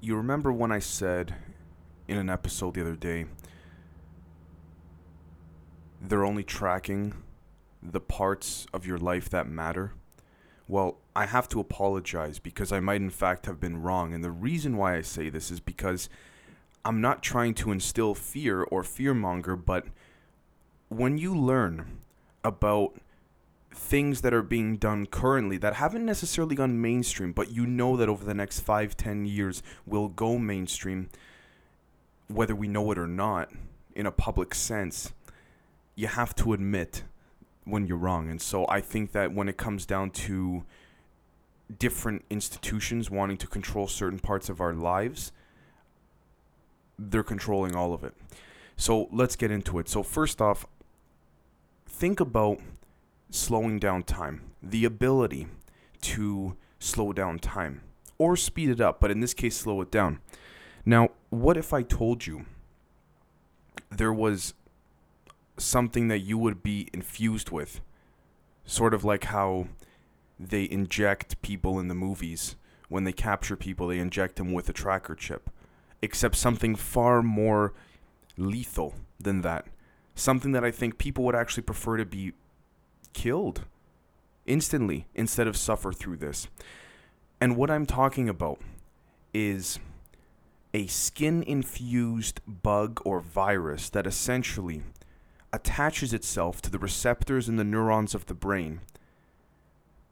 You remember when I said in an episode the other day, they're only tracking the parts of your life that matter? Well, I have to apologize because I might, in fact, have been wrong. And the reason why I say this is because I'm not trying to instill fear or fearmonger, but when you learn about things that are being done currently that haven't necessarily gone mainstream, but you know that over the next five, ten years will go mainstream, whether we know it or not, in a public sense, you have to admit when you're wrong. And so I think that when it comes down to different institutions wanting to control certain parts of our lives, they're controlling all of it. So let's get into it. So, first off, think about slowing down time, the ability to slow down time or speed it up, but in this case, slow it down. Now, what if I told you there was something that you would be infused with? Sort of like how they inject people in the movies. When they capture people, they inject them with a tracker chip. Except something far more lethal than that. Something that I think people would actually prefer to be killed instantly instead of suffer through this. And what I'm talking about is a skin infused bug or virus that essentially attaches itself to the receptors in the neurons of the brain.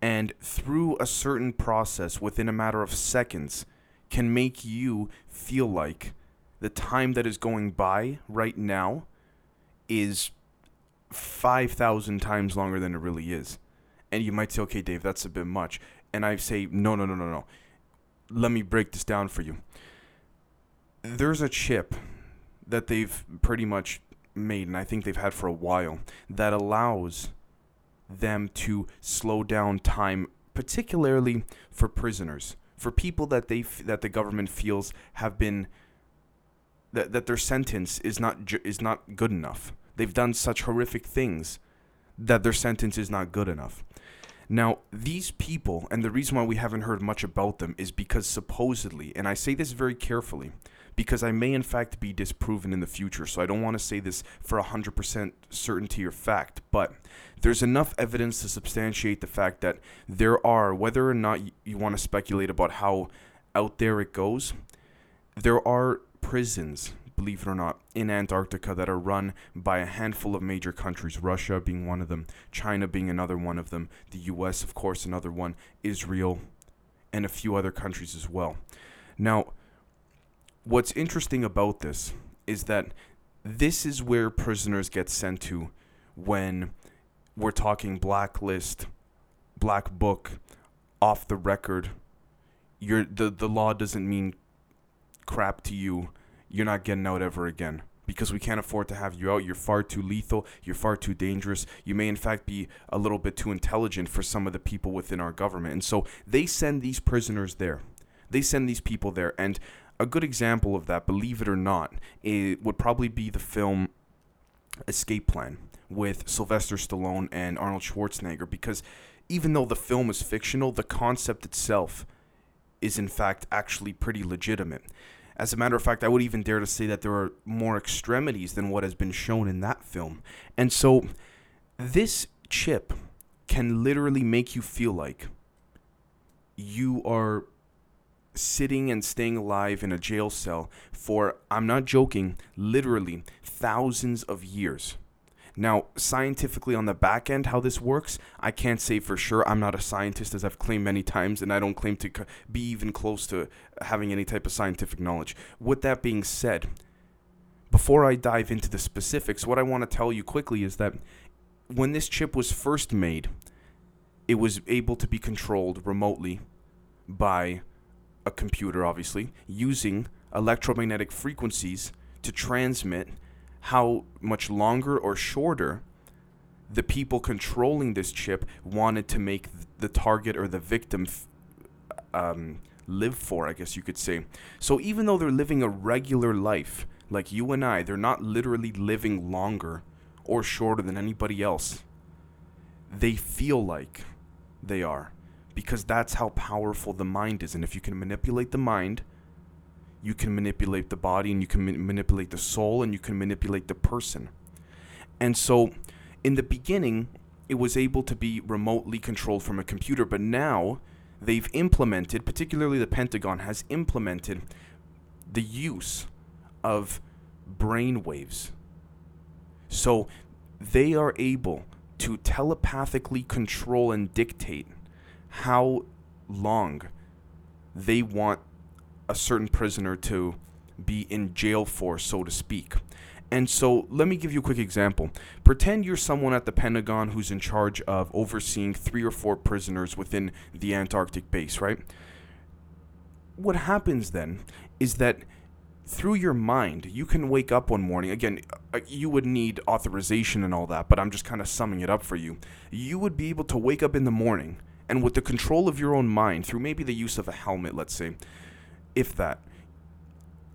And through a certain process within a matter of seconds, can make you feel like the time that is going by right now is 5,000 times longer than it really is. And you might say, okay, Dave, that's a bit much. And I say, no, no, no, no, no. Let me break this down for you. There's a chip that they've pretty much made, and I think they've had for a while, that allows them to slow down time, particularly for prisoners, for people that they f- that the government feels have been that, that their sentence is not ju- is not good enough They've done such horrific things that their sentence is not good enough. Now, these people, and the reason why we haven't heard much about them is because supposedly, and I say this very carefully, because I may in fact be disproven in the future, so I don't want to say this for 100% certainty or fact, but there's enough evidence to substantiate the fact that there are, whether or not you want to speculate about how out there it goes, there are prisons believe it or not, in Antarctica that are run by a handful of major countries, Russia being one of them, China being another one of them, the US, of course, another one, Israel, and a few other countries as well. Now, what's interesting about this is that this is where prisoners get sent to when we're talking blacklist, black book, off the record. You're, the, the law doesn't mean crap to you you're not getting out ever again because we can't afford to have you out. You're far too lethal. You're far too dangerous. You may, in fact, be a little bit too intelligent for some of the people within our government. And so they send these prisoners there. They send these people there. And a good example of that, believe it or not, it would probably be the film Escape Plan with Sylvester Stallone and Arnold Schwarzenegger because even though the film is fictional, the concept itself is in fact actually pretty legitimate. As a matter of fact, I would even dare to say that there are more extremities than what has been shown in that film. And so, this chip can literally make you feel like you are sitting and staying alive in a jail cell for, I'm not joking, literally thousands of years. Now, scientifically on the back end, how this works, I can't say for sure. I'm not a scientist, as I've claimed many times, and I don't claim to be even close to having any type of scientific knowledge. With that being said, before I dive into the specifics, what I want to tell you quickly is that when this chip was first made, it was able to be controlled remotely by a computer, obviously, using electromagnetic frequencies to transmit how much longer or shorter the people controlling this chip wanted to make the target or the victim um, live for, I guess you could say. So even though they're living a regular life, like you and I, they're not literally living longer or shorter than anybody else. They feel like they are because that's how powerful the mind is. And if you can manipulate the mind you can manipulate the body and you can ma- manipulate the soul and you can manipulate the person. And so in the beginning, it was able to be remotely controlled from a computer, but now they've implemented, particularly the Pentagon has implemented the use of brain waves. So they are able to telepathically control and dictate how long they want a certain prisoner to be in jail for, so to speak. And so let me give you a quick example. Pretend you're someone at the Pentagon who's in charge of overseeing three or four prisoners within the Antarctic base, right? What happens then is that through your mind, you can wake up one morning. Again, uh, you would need authorization and all that, but I'm just kind of summing it up for you. You would be able to wake up in the morning and with the control of your own mind, through maybe the use of a helmet, let's say, if that,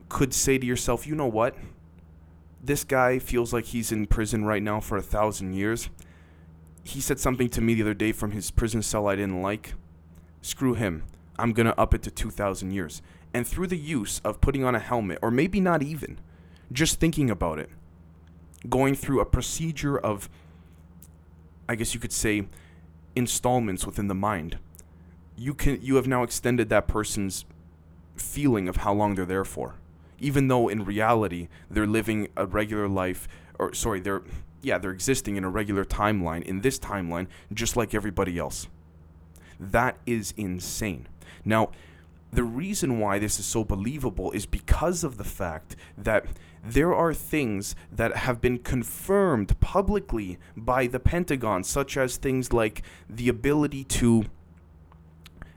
could say to yourself, you know what? This guy feels like he's in prison right now for a thousand years. He said something to me the other day from his prison cell I didn't like. Screw him. I'm going to up it to 2,000 years. And through the use of putting on a helmet, or maybe not even, just thinking about it, going through a procedure of, I guess you could say, installments within the mind, you can you have now extended that person's feeling of how long they're there for, even though in reality they're living a regular life, or sorry, they're yeah they're existing in a regular timeline in this timeline just like everybody else. That is insane. Now the reason why this is so believable is because of the fact that there are things that have been confirmed publicly by the Pentagon, such as things like the ability to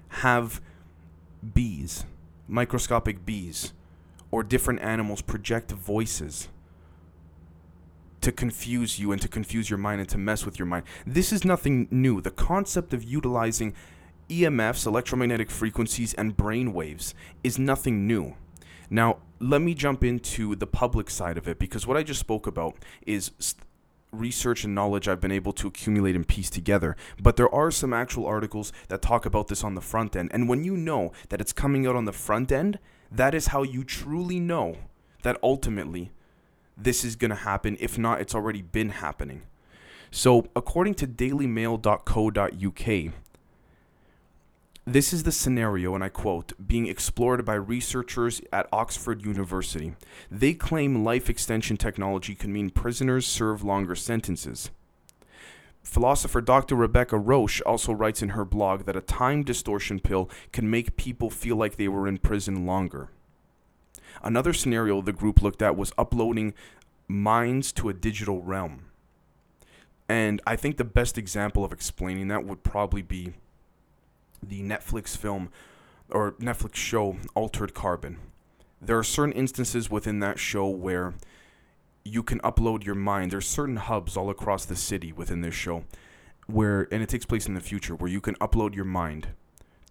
have bees, microscopic bees, or different animals project voices to confuse you and to confuse your mind and to mess with your mind. This is nothing new. The concept of utilizing EMFs, electromagnetic frequencies, and brain waves is nothing new. Now, let me jump into the public side of it because what I just spoke about is st- research and knowledge I've been able to accumulate and piece together. But there are some actual articles that talk about this on the front end. And when you know that it's coming out on the front end, that is how you truly know that ultimately this is going to happen. If not, it's already been happening. So, according to dailymail.co.uk, this is the scenario, and I quote, being explored by researchers at Oxford University. They claim life extension technology can mean prisoners serve longer sentences. Philosopher Dr. Rebecca Roache also writes in her blog that a time distortion pill can make people feel like they were in prison longer. Another scenario the group looked at was uploading minds to a digital realm. And I think the best example of explaining that would probably be the Netflix film or Netflix show Altered Carbon. There are certain instances within that show where you can upload your mind. There's certain hubs all across the city within this show where and it takes place in the future where you can upload your mind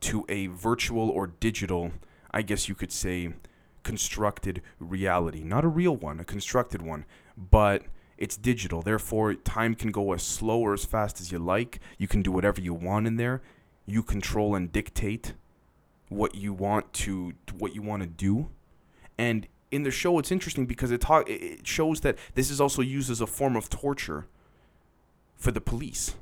to a virtual or digital, I guess you could say, constructed reality. Not a real one, a constructed one, but it's digital. Therefore, time can go as slow or as fast as you like. You can do whatever you want in there you control and dictate what you want to what you want to do and in the show it's interesting because it talk it shows that this is also used as a form of torture for the police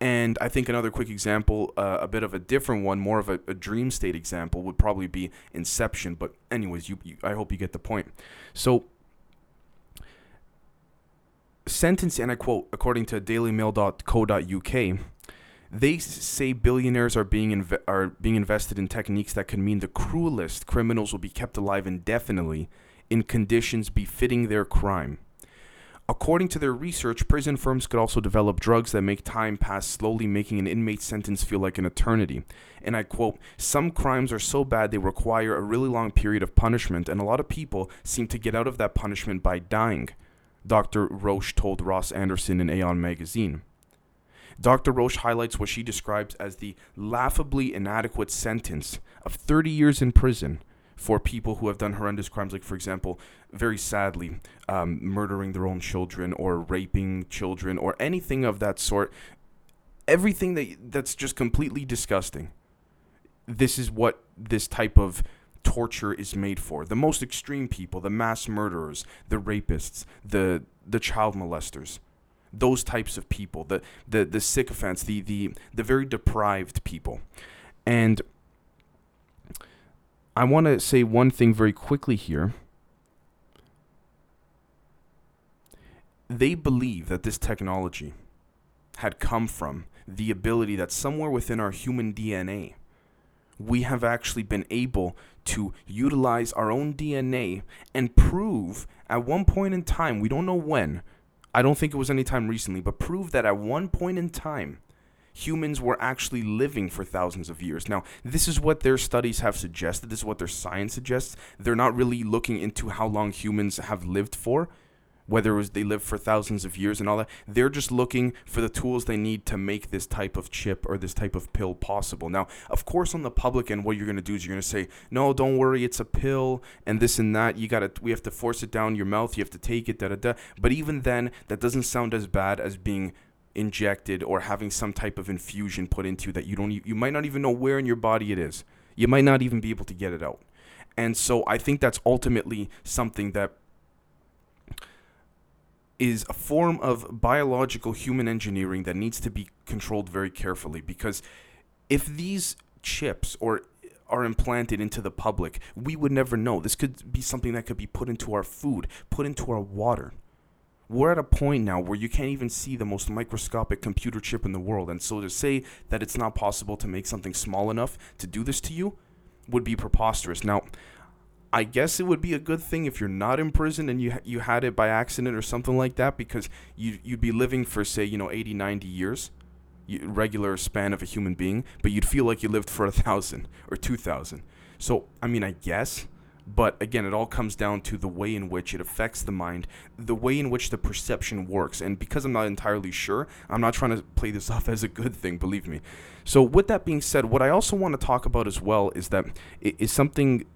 and I think another quick example, uh, a bit of a different one, more of a, a, dream state example, would probably be Inception. But anyways, you, you I hope you get the point. So, sentence, and I quote, according to DailyMail.co.uk, they say billionaires are being inv- are being invested in techniques that could mean the cruelest criminals will be kept alive indefinitely in conditions befitting their crime. According to their research, prison firms could also develop drugs that make time pass slowly, making an inmate's sentence feel like an eternity. And I quote, Some crimes are so bad they require a really long period of punishment, and a lot of people seem to get out of that punishment by dying, Dr. Roache told Ross Anderson in Aeon magazine. Dr. Roache highlights what she describes as the laughably inadequate sentence of 30 years in prison for people who have done horrendous crimes, like, for example, very sadly, um, murdering their own children or raping children or anything of that sort. Everything that that's just completely disgusting. This is what this type of torture is made for. The most extreme people, the mass murderers, the rapists, the the child molesters, those types of people, the the the sycophants, the the the very deprived people. And I want to say one thing very quickly here. They believe that this technology had come from the ability that somewhere within our human DNA we have actually been able to utilize our own DNA and prove at one point in time, we don't know when, I don't think it was any time recently, but prove that at one point in time, humans were actually living for thousands of years. Now, this is what their studies have suggested, this is what their science suggests. They're not really looking into how long humans have lived for whether it was they live for thousands of years and all that. They're just looking for the tools they need to make this type of chip or this type of pill possible. Now, of course, on the public end, what you're gonna do is you're gonna say, "No, don't worry, it's a pill and this and that. You gotta, we have to force it down your mouth. You have to take it, da da da." But even then, that doesn't sound as bad as being injected or having some type of infusion put into that you don't, you might not even know where in your body it is. You might not even be able to get it out. And so I think that's ultimately something that is a form of biological human engineering that needs to be controlled very carefully because if these chips or are implanted into the public, we would never know. This could be something that could be put into our food, put into our water. We're at a point now where you can't even see the most microscopic computer chip in the world. And so to say that it's not possible to make something small enough to do this to you would be preposterous. Now, I guess it would be a good thing if you're not in prison and you you had it by accident or something like that because you you'd be living for say you know 80 90 years regular span of a human being but you'd feel like you lived for a thousand or 2000 so i mean i guess but again it all comes down to the way in which it affects the mind the way in which the perception works. And because i'm not entirely sure i'm not trying to play this off as a good thing believe me. So with that being said what i also want to talk about as well is that it is something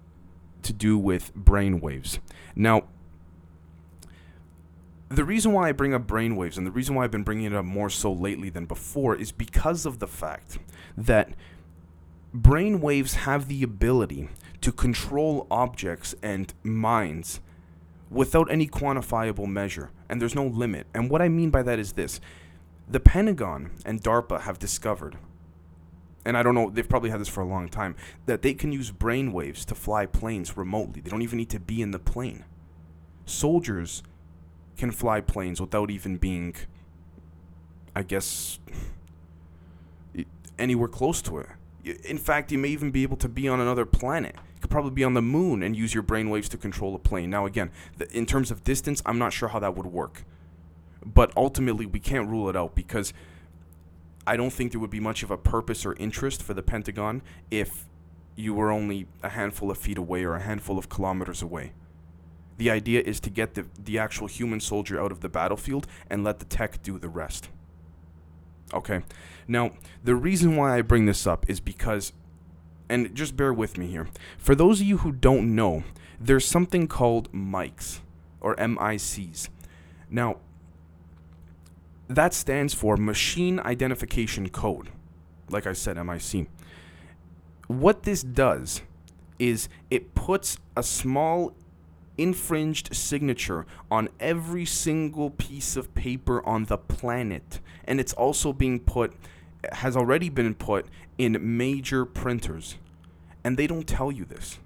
to do with brain waves. Now, the reason why I bring up brainwaves and the reason why I've been bringing it up more so lately than before is because of the fact that brainwaves have the ability to control objects and minds without any quantifiable measure, and there's no limit. And what I mean by that is this the Pentagon and DARPA have discovered and I don't know, they've probably had this for a long time, that they can use brain waves to fly planes remotely. They don't even need to be in the plane. Soldiers can fly planes without even being, I guess, anywhere close to it. In fact, you may even be able to be on another planet. You could probably be on the moon and use your brain waves to control a plane. Now, again, in terms of distance, I'm not sure how that would work. But ultimately, we can't rule it out because I don't think there would be much of a purpose or interest for the Pentagon if you were only a handful of feet away or a handful of kilometers away. The idea is to get the, the actual human soldier out of the battlefield and let the tech do the rest. Okay. Now, the reason why I bring this up is because, and just bear with me here. For those of you who don't know, there's something called mics or MICs. Now, that stands for Machine Identification Code. Like I said, MIC. What this does is it puts a small infringed signature on every single piece of paper on the planet. And it's also being put, has already been put in major printers. And they don't tell you this.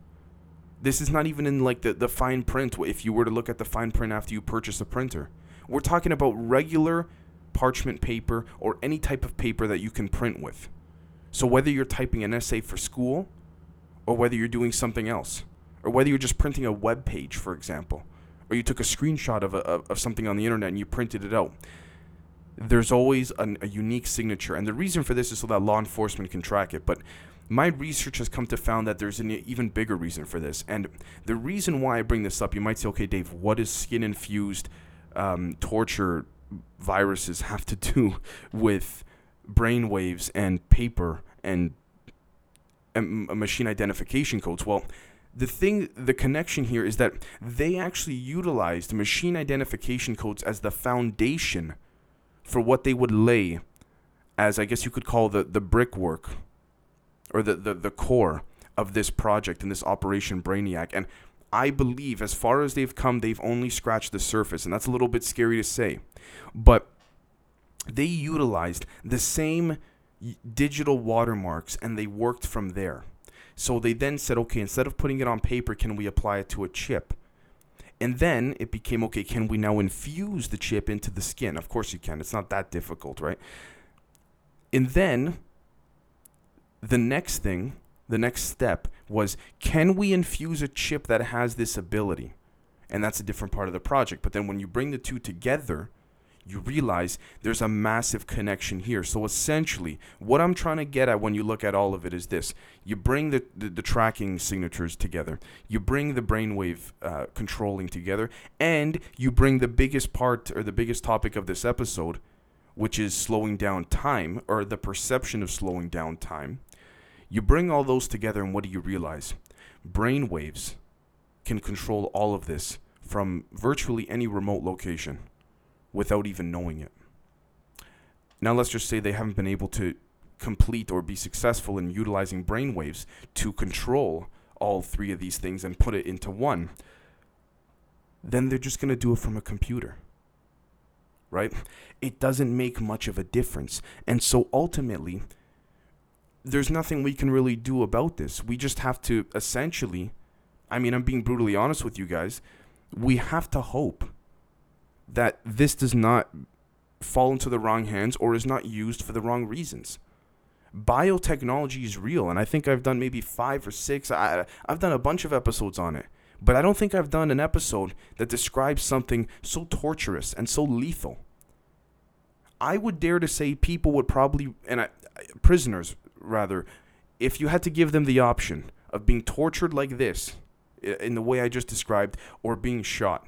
This is not even in like the, the fine print if you were to look at the fine print after you purchase a printer. We're talking about regular parchment paper, or any type of paper that you can print with. So whether you're typing an essay for school, or whether you're doing something else, or whether you're just printing a web page, for example, or you took a screenshot of, a, of something on the internet and you printed it out, there's always an, a unique signature. And the reason for this is so that law enforcement can track it. But my research has come to found that there's an even bigger reason for this. And the reason why I bring this up, you might say, okay, Dave, what is skin infused um, torture viruses have to do with brain waves and paper and, and machine identification codes. Well, the thing, the connection here is that they actually utilized machine identification codes as the foundation for what they would lay as, I guess you could call the, the brickwork or the, the, the core of this project and this Operation Brainiac. And I believe, as far as they've come, they've only scratched the surface. And that's a little bit scary to say. But they utilized the same digital watermarks and they worked from there. So they then said, okay, instead of putting it on paper, can we apply it to a chip? And then it became okay, can we now infuse the chip into the skin? Of course you can. It's not that difficult, right? And then the next thing, the next step was can we infuse a chip that has this ability? And that's a different part of the project. But then when you bring the two together, you realize there's a massive connection here. So essentially, what I'm trying to get at when you look at all of it is this you bring the, the, the tracking signatures together, you bring the brainwave uh, controlling together, and you bring the biggest part or the biggest topic of this episode, which is slowing down time or the perception of slowing down time. You bring all those together, and what do you realize? Brainwaves can control all of this from virtually any remote location without even knowing it. Now, let's just say they haven't been able to complete or be successful in utilizing brainwaves to control all three of these things and put it into one. Then they're just going to do it from a computer. Right? It doesn't make much of a difference. And so ultimately, there's nothing we can really do about this. We just have to essentially, I mean, I'm being brutally honest with you guys, we have to hope that this does not fall into the wrong hands or is not used for the wrong reasons. Biotechnology is real, and I think I've done maybe five or six. I, I've done a bunch of episodes on it, but I don't think I've done an episode that describes something so torturous and so lethal. I would dare to say people would probably, and I, prisoners rather, if you had to give them the option of being tortured like this, in the way I just described, or being shot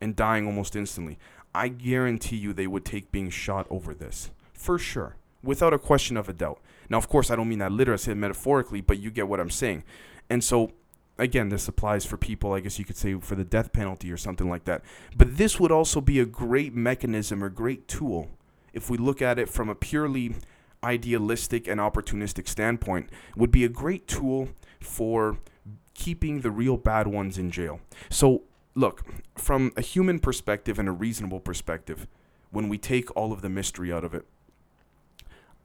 and dying almost instantly, I guarantee you they would take being shot over this. For sure. Without a question of a doubt. Now, of course, I don't mean that literally, I metaphorically, but you get what I'm saying. And so, again, this applies for people, I guess you could say, for the death penalty or something like that. But this would also be a great mechanism or great tool if we look at it from a purely idealistic and opportunistic standpoint, would be a great tool for keeping the real bad ones in jail. So look, from a human perspective and a reasonable perspective, when we take all of the mystery out of it,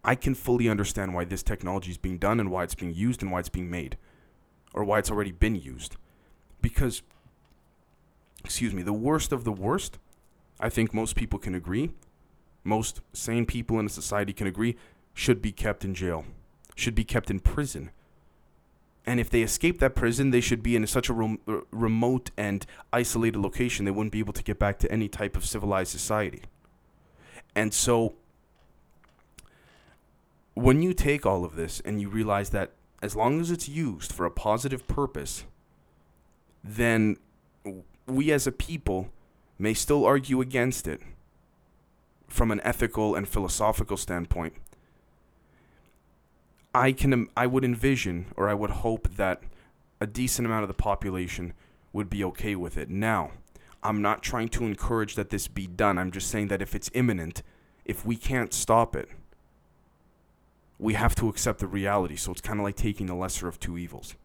I can fully understand why this technology is being done and why it's being used and why it's being made, or why it's already been used. Because, excuse me, the worst of the worst, I think most people can agree, most sane people in a society can agree, should be kept in jail, should be kept in prison and if they escape that prison, they should be in such a rem- remote and isolated location they wouldn't be able to get back to any type of civilized society. And so, when you take all of this and you realize that as long as it's used for a positive purpose, then we as a people may still argue against it from an ethical and philosophical standpoint I can I would envision or I would hope that a decent amount of the population would be okay with it. Now, I'm not trying to encourage that this be done. I'm just saying that if it's imminent, if we can't stop it, we have to accept the reality. So it's kind of like taking the lesser of two evils.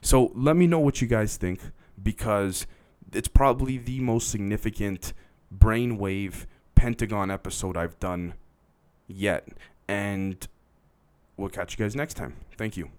So let me know what you guys think because it's probably the most significant brainwave Pentagon episode I've done yet. And We'll catch you guys next time. Thank you.